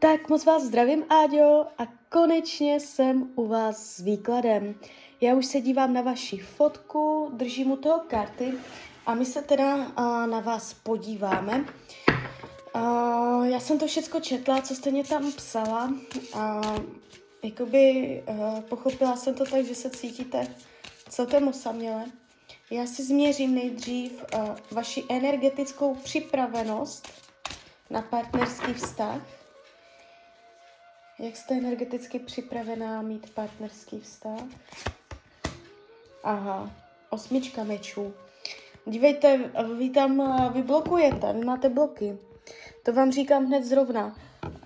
Tak moc vás zdravím, Áďo, a konečně jsem u vás s výkladem. Já už se dívám na vaši fotku, držím u toho karty a my se teda uh, na vás podíváme. Uh, já jsem to všechno četla, co jste mě tam psala a jakoby uh, pochopila jsem to tak, že se cítíte celkem osaměle. Já si změřím nejdřív uh, vaši energetickou připravenost na partnerský vztah. Jak jste energeticky připravená mít partnerský vztah? Aha, osmička mečů. Dívejte, vy tam, vy blokujete, vy máte bloky. To vám říkám hned zrovna.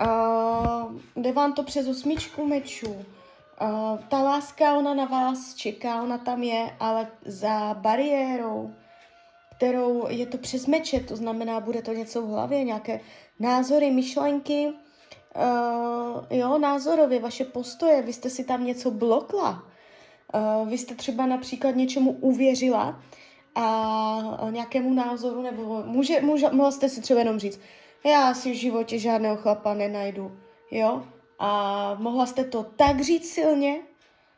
Uh, jde vám to přes osmičku mečů. Uh, ta láska, ona na vás čeká, ona tam je, ale za bariérou, kterou je to přes meče, to znamená, bude to něco v hlavě, nějaké názory, myšlenky, uh, jo, názorově, vaše postoje, vy jste si tam něco blokla. Uh, vy jste třeba například něčemu uvěřila a nějakému názoru, nebo může, může, mohla jste si třeba jenom říct, já si v životě žádného chlapa nenajdu, jo? A mohla jste to tak říct silně,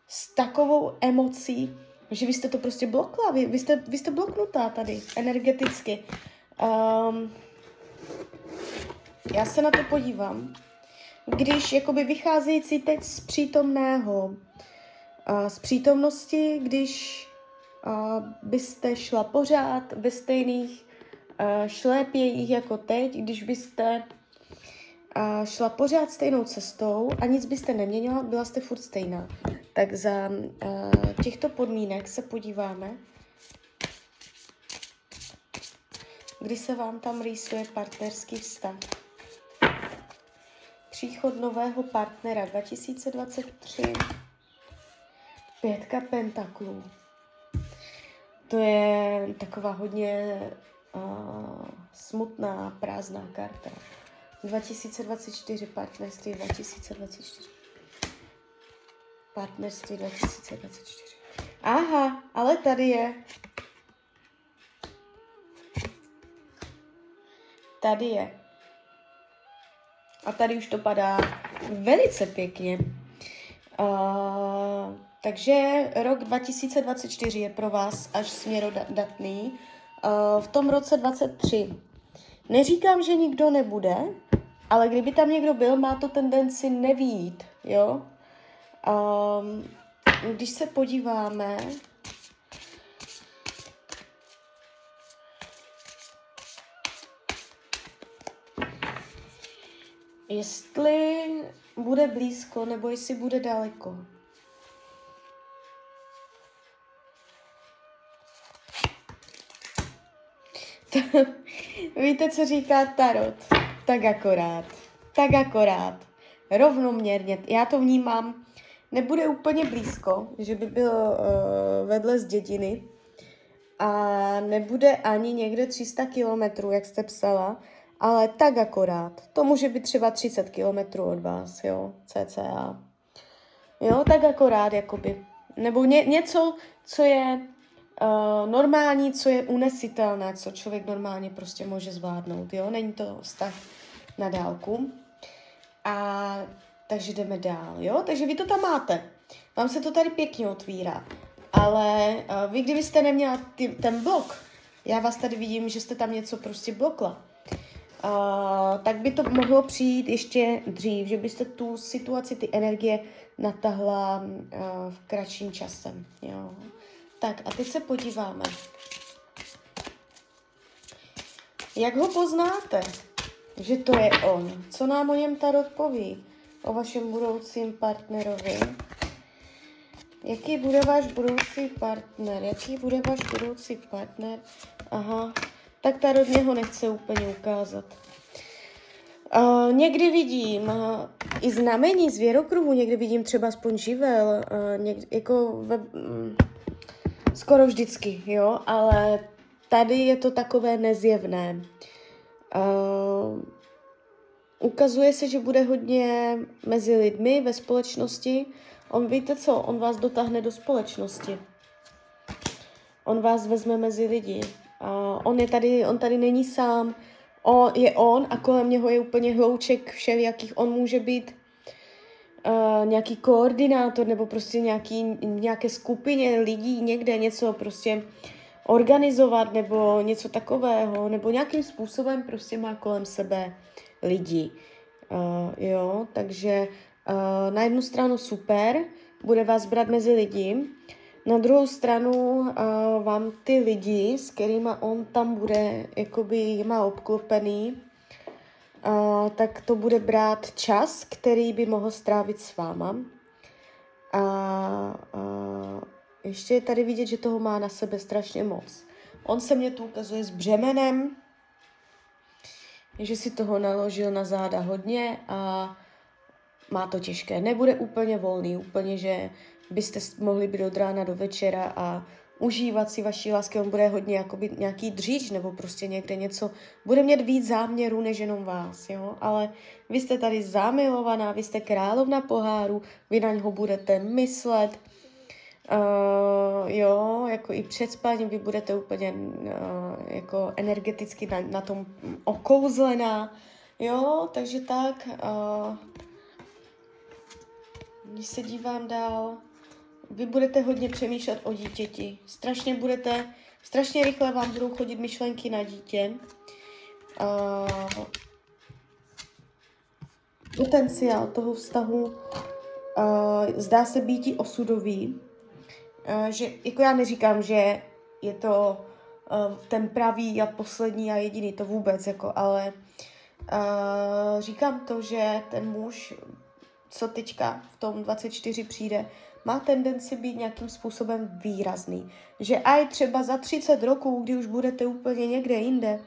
s takovou emocí, že vy jste to prostě blokla, vy, vy, jste, vy jste bloknutá tady energeticky. Um, já se na to podívám. Když jakoby vycházející teď z přítomného, z přítomnosti, když byste šla pořád ve stejných šlépějích jako teď, když byste šla pořád stejnou cestou a nic byste neměnila, byla jste furt stejná. Tak za těchto podmínek se podíváme, kdy se vám tam rýsuje partnerský vztah. Příchod nového partnera 2023. Pětka pentaklů. To je taková hodně uh, smutná, prázdná karta. 2024, partnerství 2024. Partnerství 2024. Aha, ale tady je. Tady je. A tady už to padá velice pěkně. Uh, takže rok 2024 je pro vás až směrodatný. Uh, v tom roce 23 neříkám, že nikdo nebude, ale kdyby tam někdo byl, má to tendenci nevít, jo? Um, když se podíváme, jestli bude blízko nebo jestli bude daleko. Víte, co říká Tarot? Tak akorát. Tak akorát. Rovnoměrně. Já to vnímám. Nebude úplně blízko, že by byl uh, vedle z dědiny. A nebude ani někde 300 kilometrů, jak jste psala, ale tak akorát. To může být třeba 30 kilometrů od vás, jo, cca. Jo, tak akorát, jakoby. Nebo ně, něco, co je uh, normální, co je unesitelné, co člověk normálně prostě může zvládnout, jo. Není to vztah na dálku. A takže jdeme dál, jo. Takže vy to tam máte. Vám se to tady pěkně otvírá. Ale uh, vy, kdybyste neměla ty, ten blok, já vás tady vidím, že jste tam něco prostě blokla uh, tak by to mohlo přijít ještě dřív, že byste tu situaci, ty energie natahla uh, v kratším časem. Jo. Tak a teď se podíváme. Jak ho poznáte, že to je on? Co nám o něm Tarot poví? O vašem budoucím partnerovi? Jaký bude váš budoucí partner? Jaký bude váš budoucí partner? Aha, tak ta rodně ho nechce úplně ukázat. Uh, někdy vidím uh, i znamení z věrokruhu, někdy vidím třeba aspoň živel, uh, někdy, jako ve, um, skoro vždycky, jo, ale tady je to takové nezjevné. Uh, ukazuje se, že bude hodně mezi lidmi ve společnosti. On víte co, on vás dotáhne do společnosti. On vás vezme mezi lidi. Uh, on, je tady, on tady není sám, on, je on a kolem něho je úplně hlouček všelijakých. On může být uh, nějaký koordinátor nebo prostě nějaký, nějaké skupině lidí někde něco prostě organizovat nebo něco takového, nebo nějakým způsobem prostě má kolem sebe lidi. Uh, jo, takže uh, na jednu stranu super, bude vás brát mezi lidi, na druhou stranu uh, vám ty lidi, s kterými on tam bude, jakoby má obklopený, uh, tak to bude brát čas, který by mohl strávit s váma. A uh, ještě je tady vidět, že toho má na sebe strašně moc. On se mě tu ukazuje s břemenem, že si toho naložil na záda hodně a má to těžké. Nebude úplně volný, úplně, že byste mohli být od rána do večera a užívat si vaší lásky. On bude hodně jakoby nějaký dříč nebo prostě někde něco. Bude mít víc záměrů než jenom vás, jo. Ale vy jste tady zamilovaná, vy jste královna poháru, vy na něho budete myslet. Uh, jo, jako i před spáním vy budete úplně uh, jako energeticky na, na tom okouzlená. Jo, takže tak. Uh, když se dívám dál, vy budete hodně přemýšlet o dítěti. Strašně budete, strašně rychle vám budou chodit myšlenky na dítě. Uh, potenciál toho vztahu uh, zdá se být osudový. Uh, že, jako já neříkám, že je to uh, ten pravý a poslední a jediný, to vůbec, jako, ale uh, říkám to, že ten muž, co teďka v tom 24 přijde, má tendenci být nějakým způsobem výrazný. Že aj třeba za 30 roků, kdy už budete úplně někde jinde,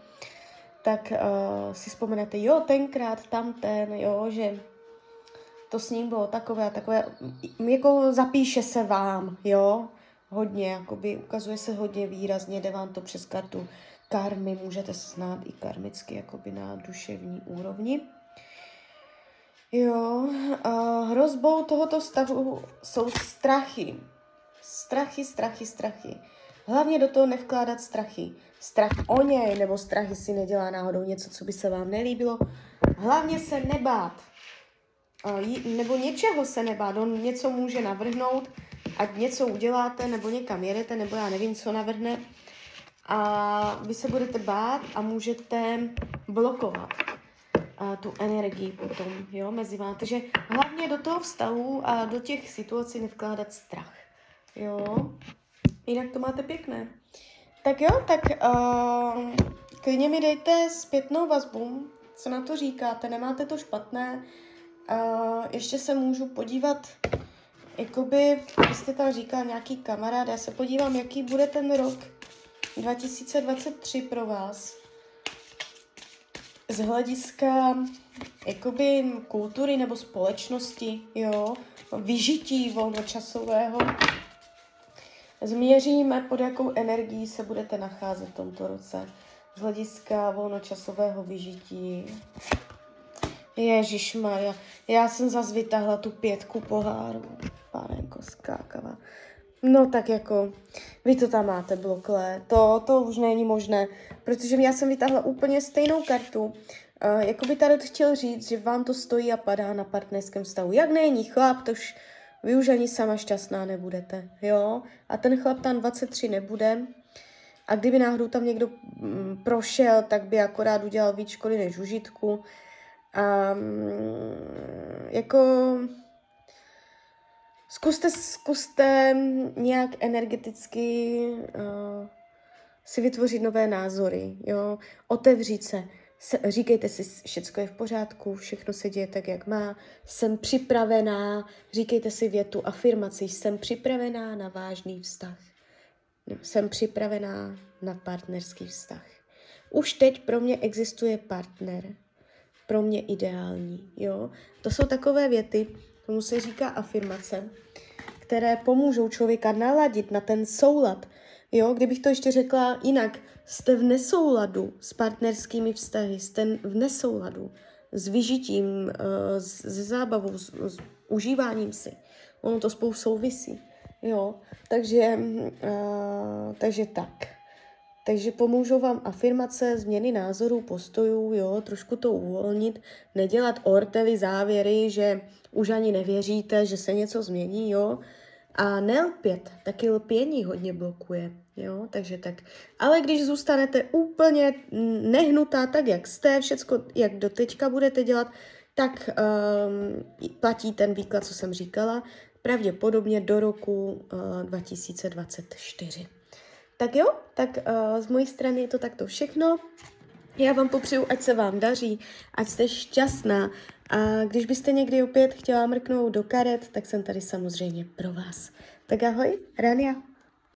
tak uh, si vzpomenete, jo, tenkrát, tamten, jo, že to s ním bylo takové a takové, jako zapíše se vám, jo, hodně, jakoby ukazuje se hodně výrazně, jde vám to přes kartu karmy, můžete se znát i karmicky, jakoby na duševní úrovni. Jo, uh, hrozbou tohoto stavu jsou strachy. Strachy, strachy, strachy. Hlavně do toho nevkládat strachy. Strach o něj, nebo strachy si nedělá náhodou něco, co by se vám nelíbilo. Hlavně se nebát. Nebo něčeho se nebát. On něco může navrhnout, ať něco uděláte, nebo někam jedete, nebo já nevím, co navrhne. A vy se budete bát a můžete blokovat a tu energii potom, jo, mezi vámi. Takže hlavně do toho vztahu a do těch situací nevkládat strach, jo. Jinak to máte pěkné. Tak jo, tak uh, klidně mi dejte zpětnou vazbu, co na to říkáte, nemáte to špatné. Uh, ještě se můžu podívat, jakoby, jste tam říkal nějaký kamarád, já se podívám, jaký bude ten rok 2023 pro vás z hlediska jakoby kultury nebo společnosti, jo, vyžití volnočasového, změříme, pod jakou energií se budete nacházet v tomto roce. Z hlediska volnočasového vyžití. Ježíš Maria, já jsem zase vytáhla tu pětku poháru. Panenko skákava. No tak jako, vy to tam máte bloklé, to, to už není možné, protože já jsem vytáhla úplně stejnou kartu. Uh, jako by tady chtěl říct, že vám to stojí a padá na partnerském stavu. Jak není chlap, to už vy už ani sama šťastná nebudete, jo? A ten chlap tam 23 nebude. A kdyby náhodou tam někdo mm, prošel, tak by akorát udělal víc škody než užitku. Um, jako Zkuste, zkuste nějak energeticky uh, si vytvořit nové názory, jo, otevřít se. se. Říkejte si, všechno je v pořádku, všechno se děje tak, jak má, jsem připravená, říkejte si větu, afirmaci, jsem připravená na vážný vztah. No, jsem připravená na partnerský vztah. Už teď pro mě existuje partner, pro mě ideální, jo. To jsou takové věty, tomu se říká afirmace, které pomůžou člověka naladit na ten soulad. Jo, kdybych to ještě řekla jinak, jste v nesouladu s partnerskými vztahy, jste v nesouladu s vyžitím, eh, s zábavou, s, s užíváním si. Ono to spolu souvisí. Jo, takže, uh, takže tak. Takže pomůžou vám afirmace, změny názorů, postojů, jo, trošku to uvolnit, nedělat ortely závěry, že už ani nevěříte, že se něco změní, jo, a nelpět, taky lpění hodně blokuje, jo, takže tak. Ale když zůstanete úplně nehnutá tak, jak jste, všecko, jak do teďka budete dělat, tak um, platí ten výklad, co jsem říkala, pravděpodobně do roku uh, 2024. Tak jo, tak uh, z mojí strany je to takto všechno. Já vám popřeju, ať se vám daří, ať jste šťastná. A když byste někdy opět chtěla mrknout do karet, tak jsem tady samozřejmě pro vás. Tak ahoj, Rania.